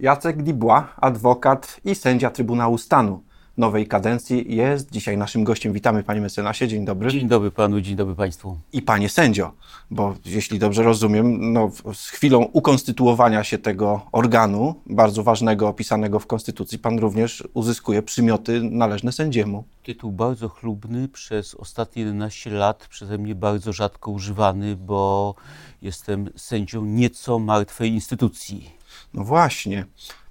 Jacek Dibła, adwokat i sędzia Trybunału Stanu nowej kadencji jest dzisiaj naszym gościem. Witamy panie mecenasie, dzień dobry. Dzień dobry panu, dzień dobry państwu. I panie sędzio, bo jeśli dobrze rozumiem, no, z chwilą ukonstytuowania się tego organu, bardzo ważnego, opisanego w Konstytucji, pan również uzyskuje przymioty należne sędziemu. Tytuł bardzo chlubny, przez ostatnie 11 lat przeze mnie bardzo rzadko używany, bo jestem sędzią nieco martwej instytucji. No właśnie.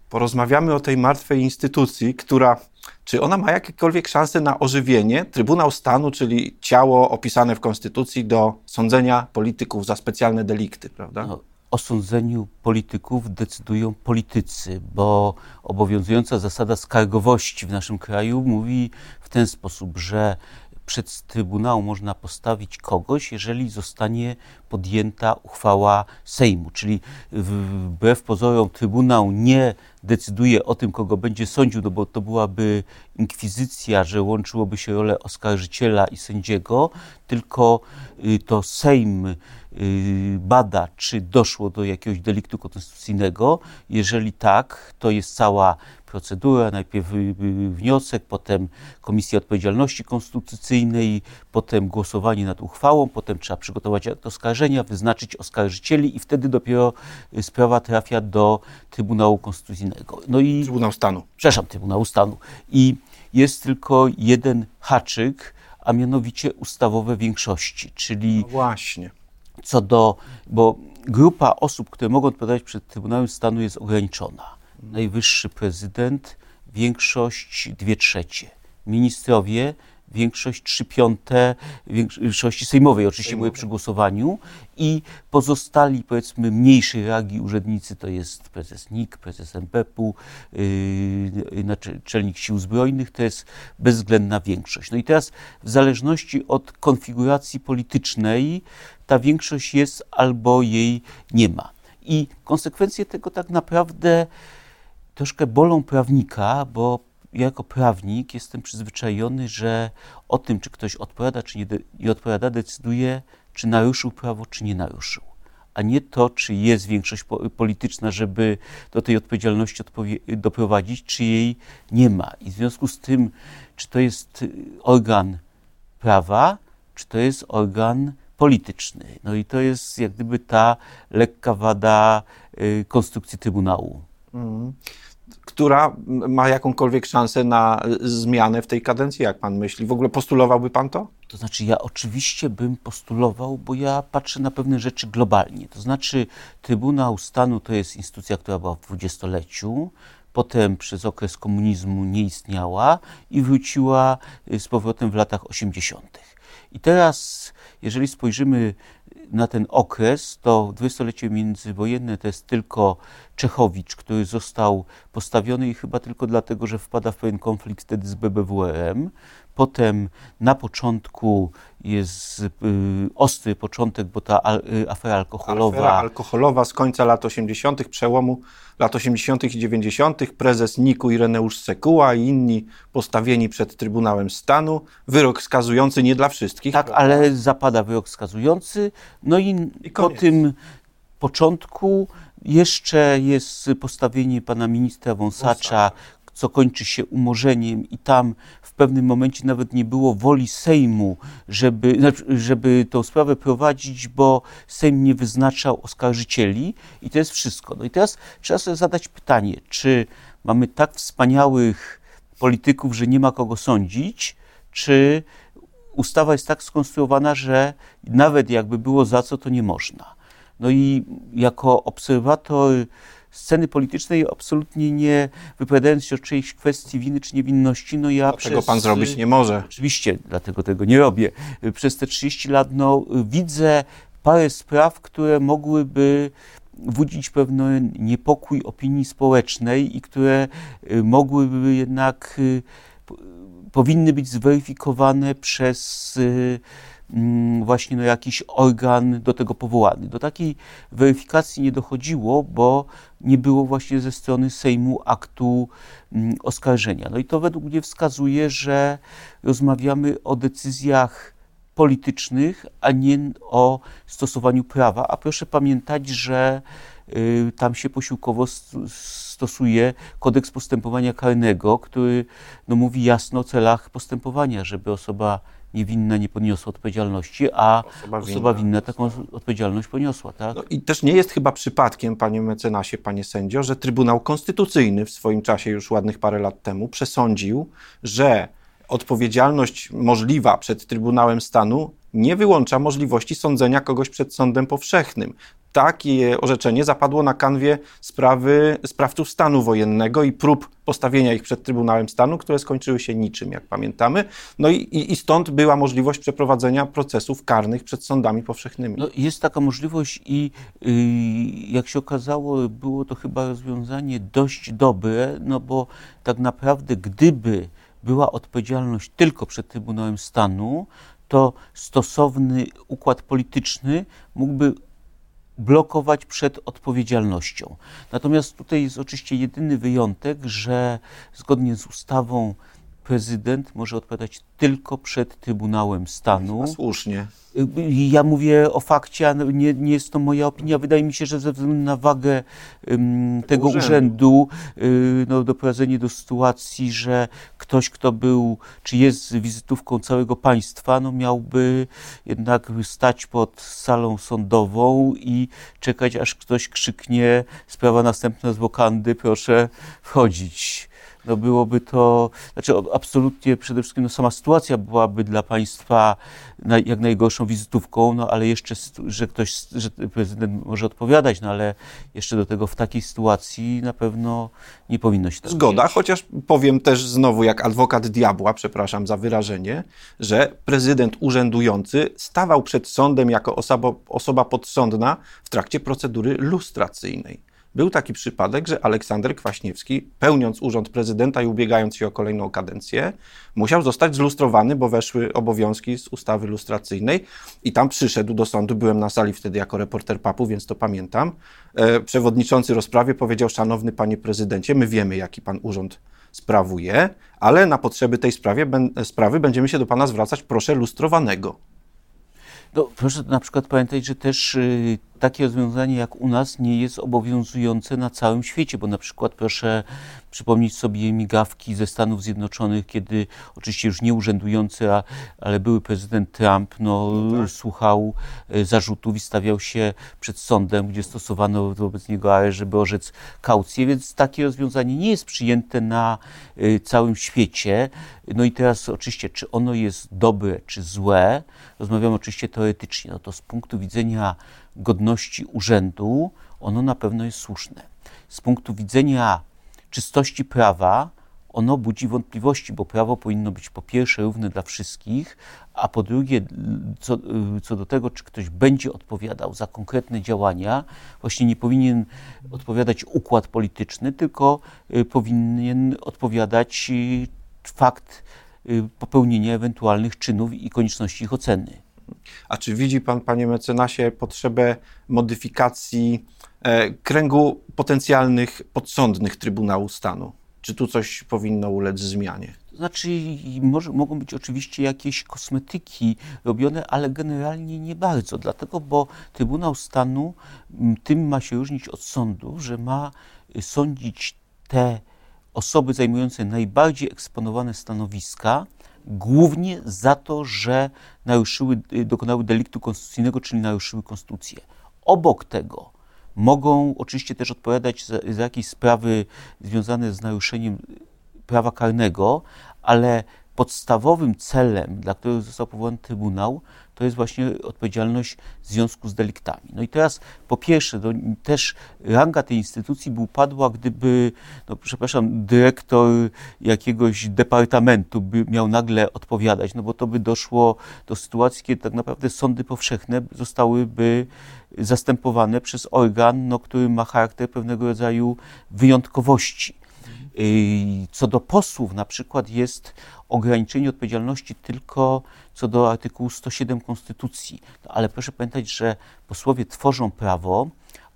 Porozmawiamy o tej martwej instytucji, która czy ona ma jakiekolwiek szanse na ożywienie? Trybunał Stanu, czyli ciało opisane w Konstytucji do sądzenia polityków za specjalne delikty, prawda? No, o sądzeniu polityków decydują politycy, bo obowiązująca zasada skargowości w naszym kraju mówi w ten sposób, że przed Trybunał można postawić kogoś, jeżeli zostanie podjęta uchwała Sejmu. Czyli wbrew pozorom Trybunał nie decyduje o tym, kogo będzie sądził, no bo to byłaby inkwizycja, że łączyłoby się rolę oskarżyciela i sędziego, tylko y, to Sejm y, bada, czy doszło do jakiegoś deliktu konstytucyjnego. Jeżeli tak, to jest cała procedura, najpierw wniosek, potem Komisja Odpowiedzialności Konstytucyjnej, potem głosowanie nad uchwałą, potem trzeba przygotować oskarżenia, wyznaczyć oskarżycieli i wtedy dopiero y, sprawa trafia do Trybunału Konstytucyjnego. No i, Trybunał Stanu. Przepraszam, Trybunału Stanu. I jest tylko jeden haczyk, a mianowicie ustawowe większości, czyli... No właśnie. Co do... bo grupa osób, które mogą odpowiadać przed Trybunałem Stanu jest ograniczona najwyższy prezydent, większość dwie trzecie. Ministrowie, większość trzy piąte większości sejmowej, oczywiście były przy głosowaniu i pozostali, powiedzmy, mniejszej rangi urzędnicy, to jest prezes NIK, prezes NBP-u, yy, naczelnik sił zbrojnych, to jest bezwzględna większość. No i teraz w zależności od konfiguracji politycznej ta większość jest albo jej nie ma. I konsekwencje tego tak naprawdę troszkę bolą prawnika, bo ja jako prawnik jestem przyzwyczajony, że o tym, czy ktoś odpowiada, czy nie, nie odpowiada, decyduje, czy naruszył prawo, czy nie naruszył. A nie to, czy jest większość polityczna, żeby do tej odpowiedzialności doprowadzić, czy jej nie ma. I w związku z tym, czy to jest organ prawa, czy to jest organ polityczny. No i to jest jak gdyby ta lekka wada y, konstrukcji Trybunału. Mm która ma jakąkolwiek szansę na zmianę w tej kadencji, jak pan myśli? W ogóle postulowałby pan to? To znaczy, ja oczywiście bym postulował, bo ja patrzę na pewne rzeczy globalnie. To znaczy, Trybunał Stanu to jest instytucja, która była w dwudziestoleciu, potem przez okres komunizmu nie istniała i wróciła y, z powrotem w latach 80. I teraz, jeżeli spojrzymy na ten okres, to dwudziestolecie międzywojenne to jest tylko Czechowicz, który został postawiony i chyba tylko dlatego, że wpada w pewien konflikt wtedy z BBWRM. Potem na początku jest y, ostry początek, bo ta y, afera alkoholowa. Afera alkoholowa z końca lat 80., przełomu lat 80. i 90. Prezes Niku Ireneusz Sekuła i inni postawieni przed Trybunałem Stanu. Wyrok skazujący nie dla wszystkich. Tak, ale zapada wyrok skazujący. No i, I po tym początku jeszcze jest postawienie pana ministra Wąsacza, co kończy się umorzeniem i tam w pewnym momencie nawet nie było woli Sejmu, żeby, znaczy, żeby tą sprawę prowadzić, bo Sejm nie wyznaczał oskarżycieli i to jest wszystko. No i teraz trzeba sobie zadać pytanie, czy mamy tak wspaniałych polityków, że nie ma kogo sądzić, czy ustawa jest tak skonstruowana, że nawet jakby było za co, to nie można. No i jako obserwator sceny politycznej, absolutnie nie wypowiadając się o czyjejś kwestii winy czy niewinności, no ja Dlaczego pan zrobić nie może? Oczywiście, dlatego tego nie robię. Przez te 30 lat no, widzę parę spraw, które mogłyby budzić pewien niepokój opinii społecznej i które y, mogłyby jednak y, powinny być zweryfikowane przez y, właśnie no, jakiś organ do tego powołany. Do takiej weryfikacji nie dochodziło, bo nie było właśnie ze strony Sejmu aktu mm, oskarżenia. No i to według mnie wskazuje, że rozmawiamy o decyzjach politycznych, a nie o stosowaniu prawa. A proszę pamiętać, że y, tam się posiłkowo stosuje kodeks postępowania karnego, który no, mówi jasno o celach postępowania, żeby osoba niewinna nie poniosła odpowiedzialności, a osoba, osoba winna. winna taką odpowiedzialność poniosła. Tak? No I też nie jest chyba przypadkiem, panie mecenasie, panie sędzio, że Trybunał Konstytucyjny w swoim czasie, już ładnych parę lat temu, przesądził, że odpowiedzialność możliwa przed Trybunałem Stanu nie wyłącza możliwości sądzenia kogoś przed sądem powszechnym. Takie orzeczenie zapadło na kanwie sprawy sprawców stanu wojennego i prób postawienia ich przed Trybunałem Stanu, które skończyły się niczym, jak pamiętamy. No i, i stąd była możliwość przeprowadzenia procesów karnych przed sądami powszechnymi. No, jest taka możliwość i yy, jak się okazało, było to chyba rozwiązanie dość dobre, no bo tak naprawdę gdyby była odpowiedzialność tylko przed Trybunałem Stanu, to stosowny układ polityczny mógłby blokować przed odpowiedzialnością. Natomiast tutaj jest oczywiście jedyny wyjątek, że zgodnie z ustawą prezydent może odpowiadać tylko przed Trybunałem Stanu. Słusznie. Ja mówię o fakcie, a nie, nie jest to moja opinia. Wydaje mi się, że ze względu na wagę um, tego urzędu, urzędu y, no, doprowadzenie do sytuacji, że ktoś, kto był, czy jest wizytówką całego państwa, no, miałby jednak stać pod salą sądową i czekać, aż ktoś krzyknie sprawa następna z wokandy, proszę wchodzić no byłoby to, znaczy absolutnie przede wszystkim no sama sytuacja byłaby dla państwa jak najgorszą wizytówką, no ale jeszcze, że ktoś, że prezydent może odpowiadać, no ale jeszcze do tego w takiej sytuacji na pewno nie powinno się tak Zgoda, chociaż powiem też znowu jak adwokat diabła, przepraszam za wyrażenie, że prezydent urzędujący stawał przed sądem jako osoba, osoba podsądna w trakcie procedury lustracyjnej. Był taki przypadek, że Aleksander Kwaśniewski, pełniąc urząd prezydenta i ubiegając się o kolejną kadencję, musiał zostać zlustrowany, bo weszły obowiązki z ustawy lustracyjnej i tam przyszedł do sądu. Byłem na sali wtedy jako reporter papu, więc to pamiętam. E, przewodniczący rozprawie powiedział: Szanowny panie prezydencie, my wiemy, jaki pan urząd sprawuje, ale na potrzeby tej sprawie, sprawy będziemy się do pana zwracać, proszę lustrowanego. No, proszę na przykład pamiętać, że też y, takie rozwiązanie jak u nas nie jest obowiązujące na całym świecie, bo na przykład proszę przypomnieć sobie migawki ze Stanów Zjednoczonych, kiedy oczywiście już nie urzędujący, a, ale były prezydent Trump, no, no tak. słuchał y, zarzutów i stawiał się przed sądem, gdzie stosowano wobec niego areszt, żeby orzec kaucję, więc takie rozwiązanie nie jest przyjęte na y, całym świecie. No i teraz oczywiście, czy ono jest dobre, czy złe, rozmawiamy oczywiście teoretycznie, no to z punktu widzenia godności urzędu, ono na pewno jest słuszne. Z punktu widzenia czystości prawa, ono budzi wątpliwości, bo prawo powinno być po pierwsze równe dla wszystkich, a po drugie, co, co, do tego, czy ktoś będzie odpowiadał za konkretne działania, właśnie nie powinien odpowiadać układ polityczny, tylko y, powinien odpowiadać y, fakt y, popełnienia ewentualnych czynów i konieczności ich oceny. A czy widzi Pan, Panie mecenasie, potrzebę modyfikacji e, kręgu potencjalnych podsądnych Trybunału Stanu? Czy tu coś powinno ulec zmianie? Znaczy, może, mogą być oczywiście jakieś kosmetyki robione, ale generalnie nie bardzo. Dlatego, bo Trybunał Stanu tym ma się różnić od sądu, że ma y, sądzić te osoby zajmujące najbardziej eksponowane stanowiska, głównie za to, że naruszyły, y, dokonały deliktu konstytucyjnego, czyli naruszyły konstytucję. Obok tego mogą oczywiście też odpowiadać za, za jakieś sprawy związane z naruszeniem prawa karnego, ale podstawowym celem, dla którego został powołany Trybunał, to jest właśnie odpowiedzialność w związku z deliktami. No i teraz po pierwsze, też ranga tej instytucji by upadła, gdyby, no przepraszam, dyrektor jakiegoś departamentu by miał nagle odpowiadać, no bo to by doszło do sytuacji, kiedy tak naprawdę sądy powszechne zostałyby zastępowane przez organ, no, który ma charakter pewnego rodzaju wyjątkowości. Co do posłów, na przykład jest ograniczenie odpowiedzialności tylko co do artykułu 107 Konstytucji. No, ale proszę pamiętać, że posłowie tworzą prawo,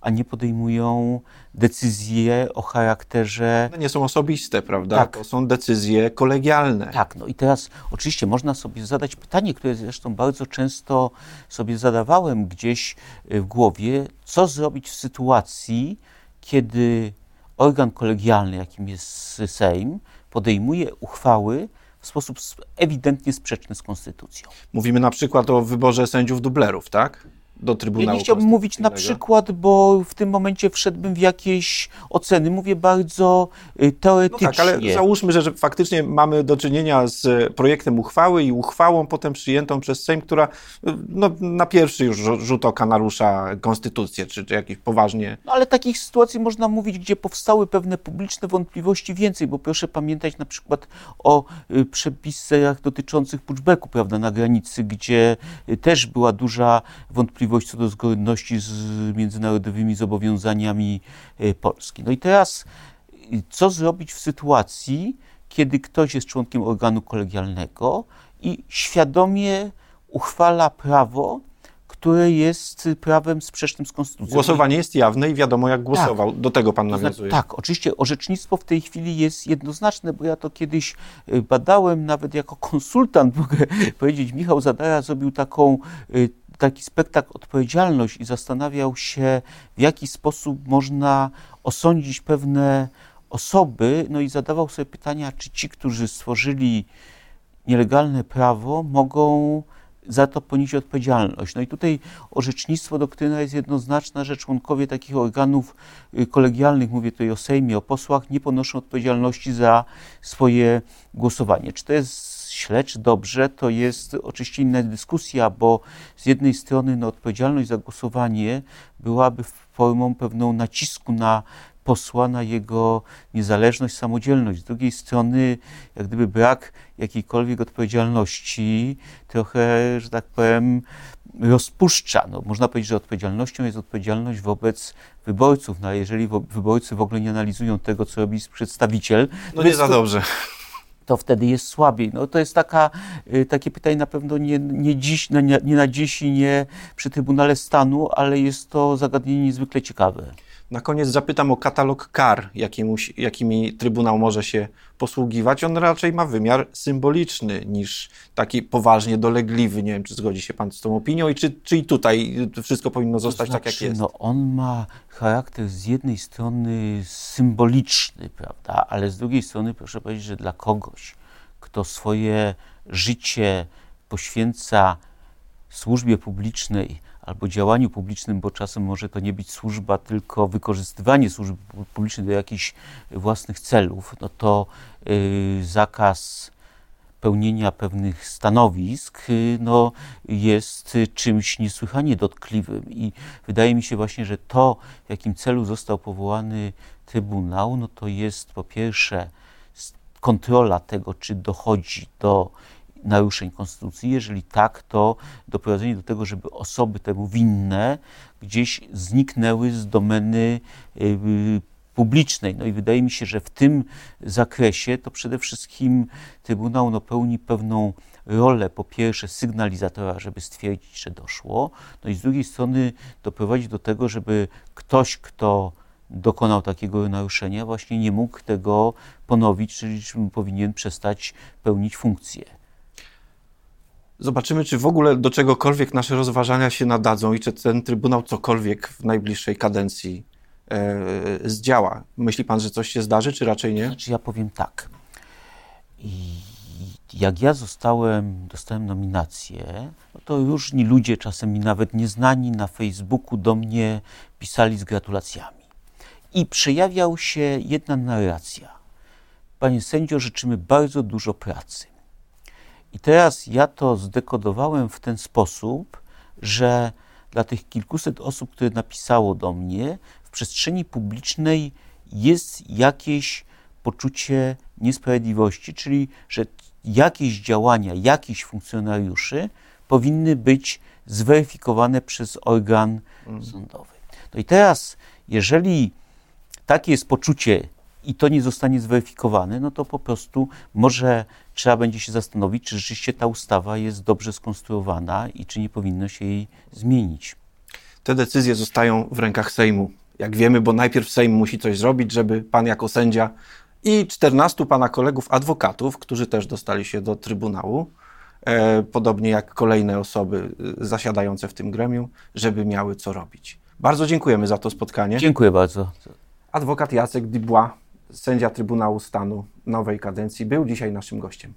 a nie podejmują decyzje o charakterze. No nie są osobiste, prawda? Tak. To są decyzje kolegialne. Tak, no i teraz oczywiście można sobie zadać pytanie, które zresztą bardzo często sobie zadawałem gdzieś y, w głowie, co zrobić w sytuacji, kiedy organ kolegialny, jakim jest Sejm, podejmuje uchwały w sposób ewidentnie sprzeczny z konstytucją. Mówimy na przykład o wyborze sędziów dublerów, tak? Do Trybunału Ja nie chciałbym mówić na przykład, bo w tym momencie wszedłbym w jakieś oceny. Mówię bardzo teoretycznie. No tak, ale załóżmy, że, że faktycznie mamy do czynienia z projektem uchwały i uchwałą potem przyjętą przez Sejm, która no, na pierwszy już rzut oka narusza konstytucję, czy, czy jakieś poważnie... No, ale takich sytuacji można mówić, gdzie powstały pewne publiczne wątpliwości więcej, bo proszę pamiętać na przykład o y, przepisach dotyczących pushbacku, prawda, na granicy, gdzie y, też była duża wątpliwość wątpliwość co do zgodności z międzynarodowymi zobowiązaniami e, Polski. No i teraz, co zrobić w sytuacji, kiedy ktoś jest członkiem organu kolegialnego i świadomie uchwala prawo, które jest prawem sprzecznym z konstytucją. Głosowanie jest jawne i wiadomo, jak głosował. Tak. Do tego pan nawiązuje. tak, oczywiście orzecznictwo w tej chwili jest jednoznaczne, bo ja to kiedyś e, badałem, nawet jako konsultant, mogę powiedzieć, Michał Zadara zrobił taką e, taki spektakl odpowiedzialność i zastanawiał się, w jaki sposób można osądzić pewne osoby, no i zadawał sobie pytania, czy ci, którzy stworzyli nielegalne prawo, mogą za to ponieść odpowiedzialność. No i tutaj orzecznictwo, doktryna jest jednoznaczna, że członkowie takich organów y, kolegialnych, mówię tutaj o Sejmie, o posłach, nie ponoszą odpowiedzialności za swoje głosowanie. Czy to jest śledź dobrze, to jest oczywiście inna dyskusja, bo z jednej strony no, odpowiedzialność za głosowanie byłaby formą pewną nacisku na posła, na jego niezależność, samodzielność. Z drugiej strony, jak gdyby brak jakiejkolwiek odpowiedzialności trochę, że tak powiem, rozpuszcza. No, można powiedzieć, że odpowiedzialnością jest odpowiedzialność wobec wyborców, no, jeżeli wyborcy w ogóle nie analizują tego, co robi przedstawiciel... No nie za dobrze to wtedy jest słabiej. No, to jest taka, y, takie pytanie na pewno nie, nie, dziś, nie, nie na dziś i nie przy Trybunale Stanu, ale jest to zagadnienie niezwykle ciekawe. Na koniec zapytam o katalog kar, jakimi Trybunał może się posługiwać. On raczej ma wymiar symboliczny niż taki poważnie dolegliwy. Nie wiem, czy zgodzi się Pan z tą opinią i czy, czy i tutaj wszystko powinno zostać to znaczy, tak, jak jest. No, on ma charakter z jednej strony symboliczny, prawda, ale z drugiej strony proszę powiedzieć, że dla kogoś, kto swoje życie poświęca służbie publicznej, albo działaniu publicznym, bo czasem może to nie być służba, tylko wykorzystywanie służby publicznej do jakichś własnych celów, no to yy, zakaz pełnienia pewnych stanowisk y, no, jest czymś niesłychanie dotkliwym. I wydaje mi się właśnie, że to, w jakim celu został powołany Trybunał, no to jest po pierwsze kontrola tego, czy dochodzi do naruszeń konstytucji? Jeżeli tak, to doprowadzenie do tego, żeby osoby temu winne gdzieś zniknęły z domeny y, publicznej. No i wydaje mi się, że w tym zakresie to przede wszystkim Trybunał no, pełni pewną rolę, po pierwsze sygnalizatora, żeby stwierdzić, że doszło, no i z drugiej strony doprowadzić do tego, żeby ktoś, kto dokonał takiego naruszenia, właśnie nie mógł tego ponowić, czyli powinien przestać pełnić funkcję. Zobaczymy, czy w ogóle do czegokolwiek nasze rozważania się nadadzą i czy ten Trybunał cokolwiek w najbliższej kadencji e, zdziała. Myśli pan, że coś się zdarzy, czy raczej nie? Znaczy ja powiem tak. I jak ja zostałem, dostałem nominację, no to różni ludzie, czasem mi nawet nieznani na Facebooku do mnie pisali z gratulacjami. I przejawiał się jedna narracja. Panie sędzio, życzymy bardzo dużo pracy. I teraz ja to zdekodowałem w ten sposób, że dla tych kilkuset osób, które napisało do mnie, w przestrzeni publicznej jest jakieś poczucie niesprawiedliwości, czyli że jakieś działania jakichś funkcjonariuszy powinny być zweryfikowane przez organ mm. sądowy. No i teraz, jeżeli takie jest poczucie i to nie zostanie zweryfikowane, no to po prostu może trzeba będzie się zastanowić, czy rzeczywiście ta ustawa jest dobrze skonstruowana i czy nie powinno się jej zmienić. te decyzje zostają w rękach Sejmu. Jak wiemy, bo najpierw Sejm musi coś zrobić, żeby pan jako sędzia i 14 pana kolegów adwokatów, którzy też dostali się do Trybunału, e, podobnie jak kolejne osoby e, zasiadające w tym gremium, żeby miały co robić. Bardzo dziękujemy za to spotkanie. Dziękuję bardzo. Adwokat Jacek Dubois, sędzia Trybunału Stanu nowej kadencji, był dzisiaj naszym gościem.